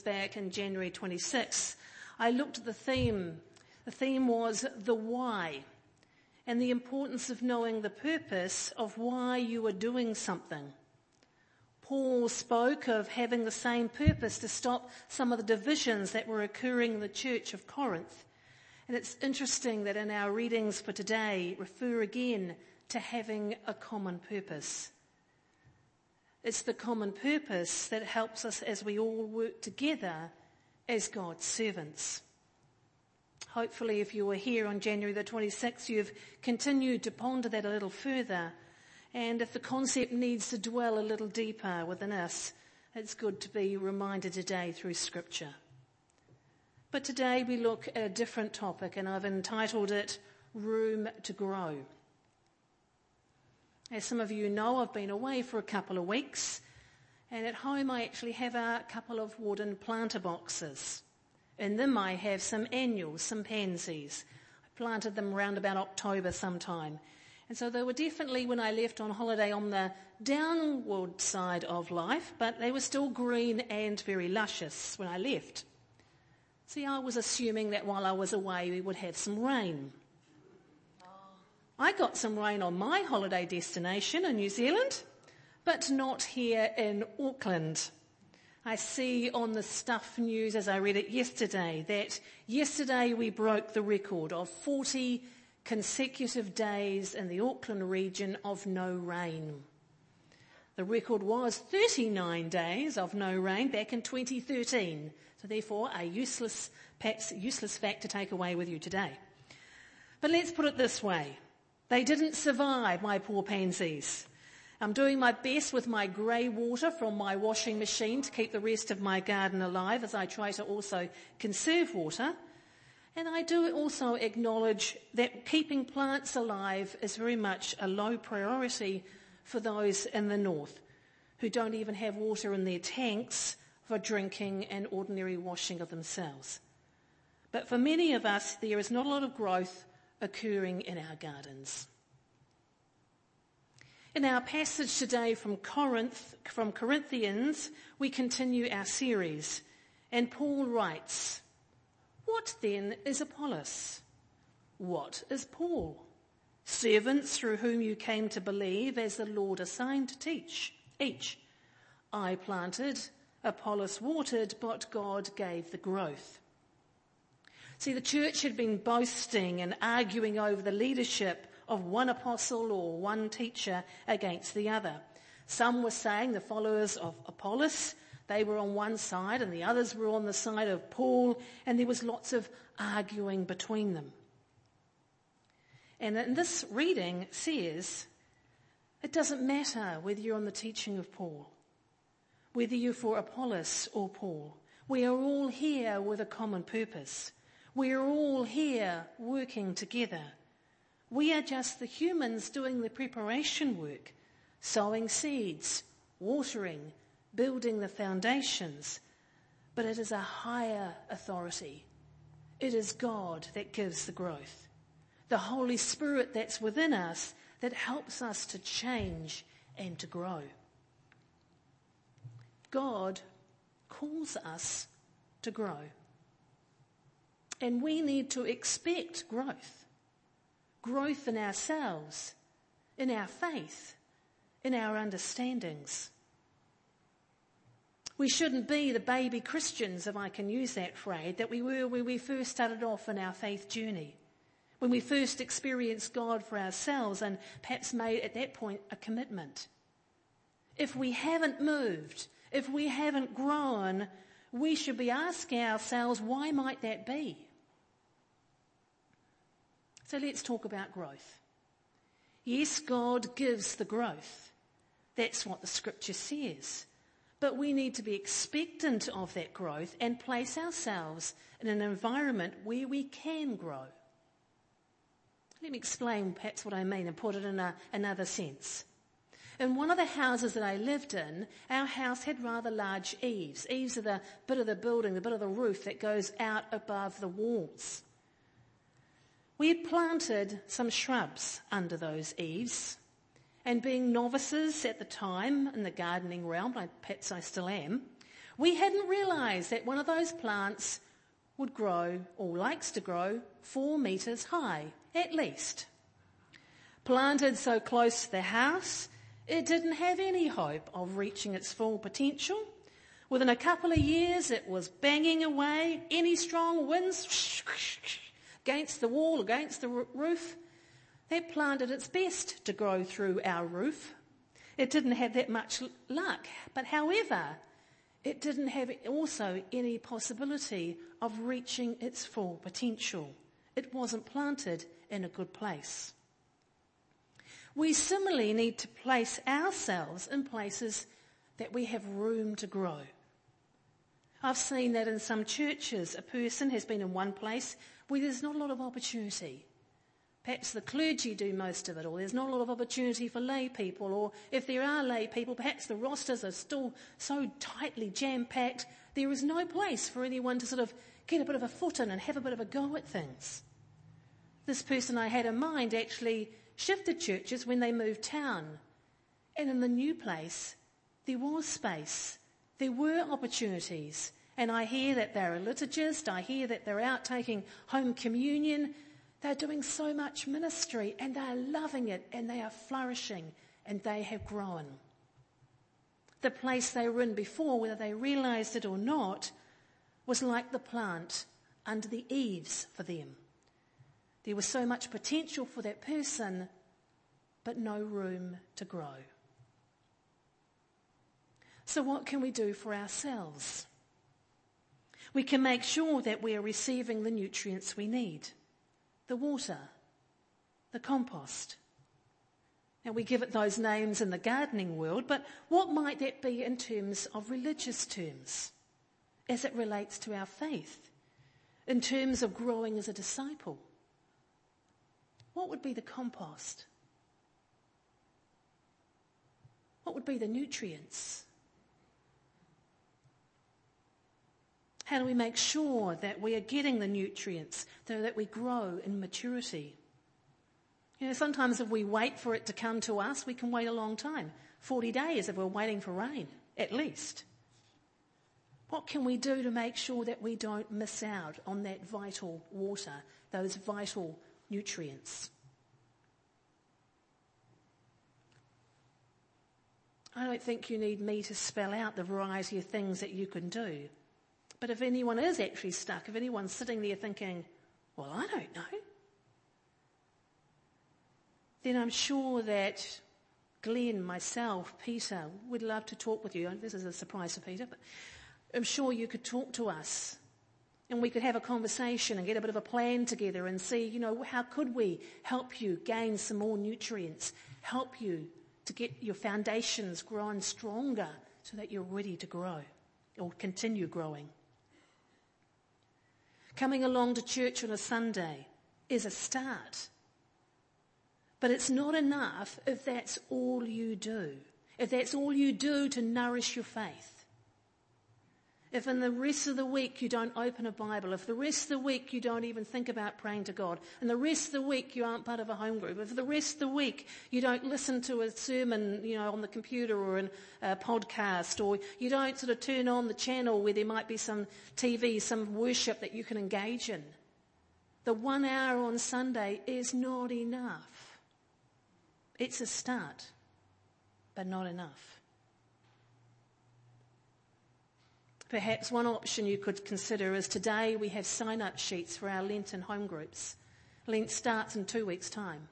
back in January 26, I looked at the theme. The theme was the why and the importance of knowing the purpose of why you are doing something. Paul spoke of having the same purpose to stop some of the divisions that were occurring in the church of Corinth. And it's interesting that in our readings for today refer again to having a common purpose. It's the common purpose that helps us as we all work together as God's servants. Hopefully, if you were here on January the 26th, you've continued to ponder that a little further. And if the concept needs to dwell a little deeper within us, it's good to be reminded today through scripture. But today we look at a different topic and I've entitled it Room to Grow. As some of you know, I've been away for a couple of weeks and at home I actually have a couple of wooden planter boxes. In them I have some annuals, some pansies. I planted them around about October sometime. And so they were definitely when I left on holiday on the downward side of life, but they were still green and very luscious when I left. See, I was assuming that while I was away we would have some rain. I got some rain on my holiday destination in New Zealand, but not here in Auckland. I see on the Stuff News as I read it yesterday that yesterday we broke the record of 40 consecutive days in the Auckland region of no rain. The record was 39 days of no rain back in 2013. So therefore a useless, perhaps useless fact to take away with you today. But let's put it this way. They didn't survive, my poor pansies. I'm doing my best with my grey water from my washing machine to keep the rest of my garden alive as I try to also conserve water. And I do also acknowledge that keeping plants alive is very much a low priority for those in the north who don't even have water in their tanks for drinking and ordinary washing of themselves. But for many of us, there is not a lot of growth occurring in our gardens. In our passage today from Corinth, from Corinthians, we continue our series. And Paul writes, What then is Apollos? What is Paul? Servants through whom you came to believe as the Lord assigned to teach each. I planted, Apollos watered, but God gave the growth. See, the church had been boasting and arguing over the leadership of one apostle or one teacher against the other. Some were saying the followers of Apollos, they were on one side and the others were on the side of Paul and there was lots of arguing between them. And in this reading says, it doesn't matter whether you're on the teaching of Paul, whether you're for Apollos or Paul. We are all here with a common purpose. We are all here working together. We are just the humans doing the preparation work, sowing seeds, watering, building the foundations. But it is a higher authority. It is God that gives the growth. The Holy Spirit that's within us that helps us to change and to grow. God calls us to grow. And we need to expect growth. Growth in ourselves, in our faith, in our understandings. We shouldn't be the baby Christians, if I can use that phrase, that we were when we first started off in our faith journey. When we first experienced God for ourselves and perhaps made at that point a commitment. If we haven't moved, if we haven't grown, we should be asking ourselves, why might that be? So let's talk about growth. Yes, God gives the growth. That's what the scripture says. But we need to be expectant of that growth and place ourselves in an environment where we can grow. Let me explain perhaps what I mean and put it in a, another sense. In one of the houses that I lived in, our house had rather large eaves. Eaves are the bit of the building, the bit of the roof that goes out above the walls. We planted some shrubs under those eaves, and being novices at the time in the gardening realm, perhaps I still am, We hadn't realised that one of those plants would grow, or likes to grow, four metres high, at least. Planted so close to the house, it didn't have any hope of reaching its full potential. Within a couple of years, it was banging away. Any strong winds against the wall, against the roof, that plant did its best to grow through our roof. It didn't have that much luck, but however, it didn't have also any possibility of reaching its full potential. It wasn't planted in a good place. We similarly need to place ourselves in places that we have room to grow. I've seen that in some churches, a person has been in one place where there's not a lot of opportunity. Perhaps the clergy do most of it, or there's not a lot of opportunity for lay people, or if there are lay people, perhaps the rosters are still so tightly jam-packed, there is no place for anyone to sort of get a bit of a foot in and have a bit of a go at things. This person I had in mind actually shifted churches when they moved town. And in the new place, there was space there were opportunities. And I hear that they're a liturgist. I hear that they're out taking home communion. They're doing so much ministry and they're loving it and they are flourishing and they have grown. The place they were in before, whether they realized it or not, was like the plant under the eaves for them. There was so much potential for that person, but no room to grow. So what can we do for ourselves? We can make sure that we are receiving the nutrients we need. The water, the compost. Now we give it those names in the gardening world, but what might that be in terms of religious terms as it relates to our faith? In terms of growing as a disciple? What would be the compost? What would be the nutrients? How do we make sure that we are getting the nutrients so that we grow in maturity? You know, sometimes if we wait for it to come to us, we can wait a long time. 40 days if we're waiting for rain, at least. What can we do to make sure that we don't miss out on that vital water, those vital nutrients? I don't think you need me to spell out the variety of things that you can do. But if anyone is actually stuck, if anyone's sitting there thinking, well, I don't know, then I'm sure that Glenn, myself, Peter, would love to talk with you. This is a surprise for Peter, but I'm sure you could talk to us and we could have a conversation and get a bit of a plan together and see, you know, how could we help you gain some more nutrients, help you to get your foundations growing stronger so that you're ready to grow or continue growing. Coming along to church on a Sunday is a start. But it's not enough if that's all you do. If that's all you do to nourish your faith. If in the rest of the week you don't open a Bible, if the rest of the week you don't even think about praying to God, and the rest of the week you aren't part of a home group, if the rest of the week you don't listen to a sermon, you know, on the computer or in a podcast, or you don't sort of turn on the channel where there might be some TV, some worship that you can engage in, the one hour on Sunday is not enough. It's a start, but not enough. Perhaps one option you could consider is today we have sign-up sheets for our Lenten home groups. Lent starts in two weeks' time.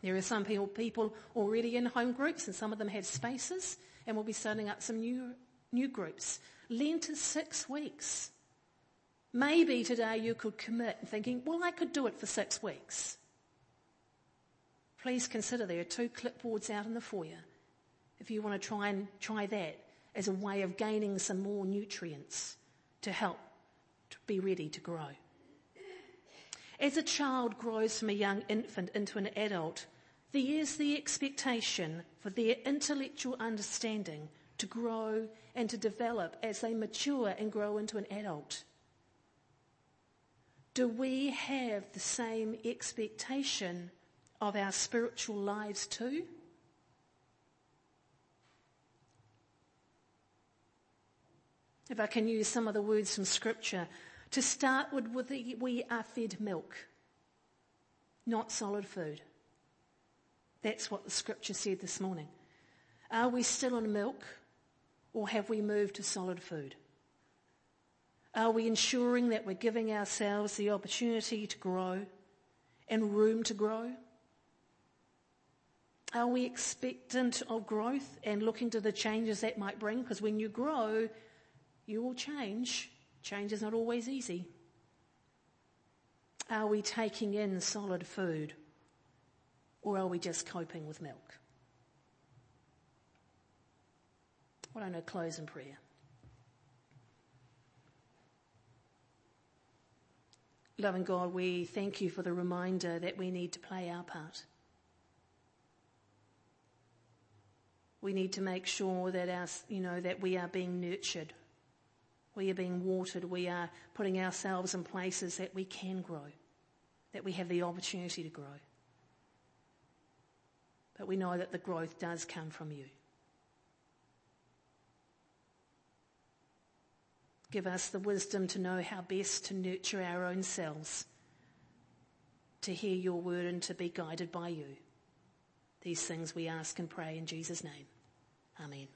There are some people, people already in home groups and some of them have spaces and we'll be starting up some new, new groups. Lent is six weeks. Maybe today you could commit thinking, well, I could do it for six weeks. Please consider there are two clipboards out in the foyer if you want to try and try that as a way of gaining some more nutrients to help to be ready to grow. As a child grows from a young infant into an adult, there is the expectation for their intellectual understanding to grow and to develop as they mature and grow into an adult. Do we have the same expectation of our spiritual lives too? If I can use some of the words from scripture, to start with, with the, we are fed milk, not solid food. That's what the scripture said this morning. Are we still on milk or have we moved to solid food? Are we ensuring that we're giving ourselves the opportunity to grow and room to grow? Are we expectant of growth and looking to the changes that might bring? Because when you grow, you will change. Change is not always easy. Are we taking in solid food or are we just coping with milk? Why don't I close in prayer? Loving God, we thank you for the reminder that we need to play our part. We need to make sure that our, you know, that we are being nurtured. We are being watered. We are putting ourselves in places that we can grow, that we have the opportunity to grow. But we know that the growth does come from you. Give us the wisdom to know how best to nurture our own selves, to hear your word and to be guided by you. These things we ask and pray in Jesus' name. Amen.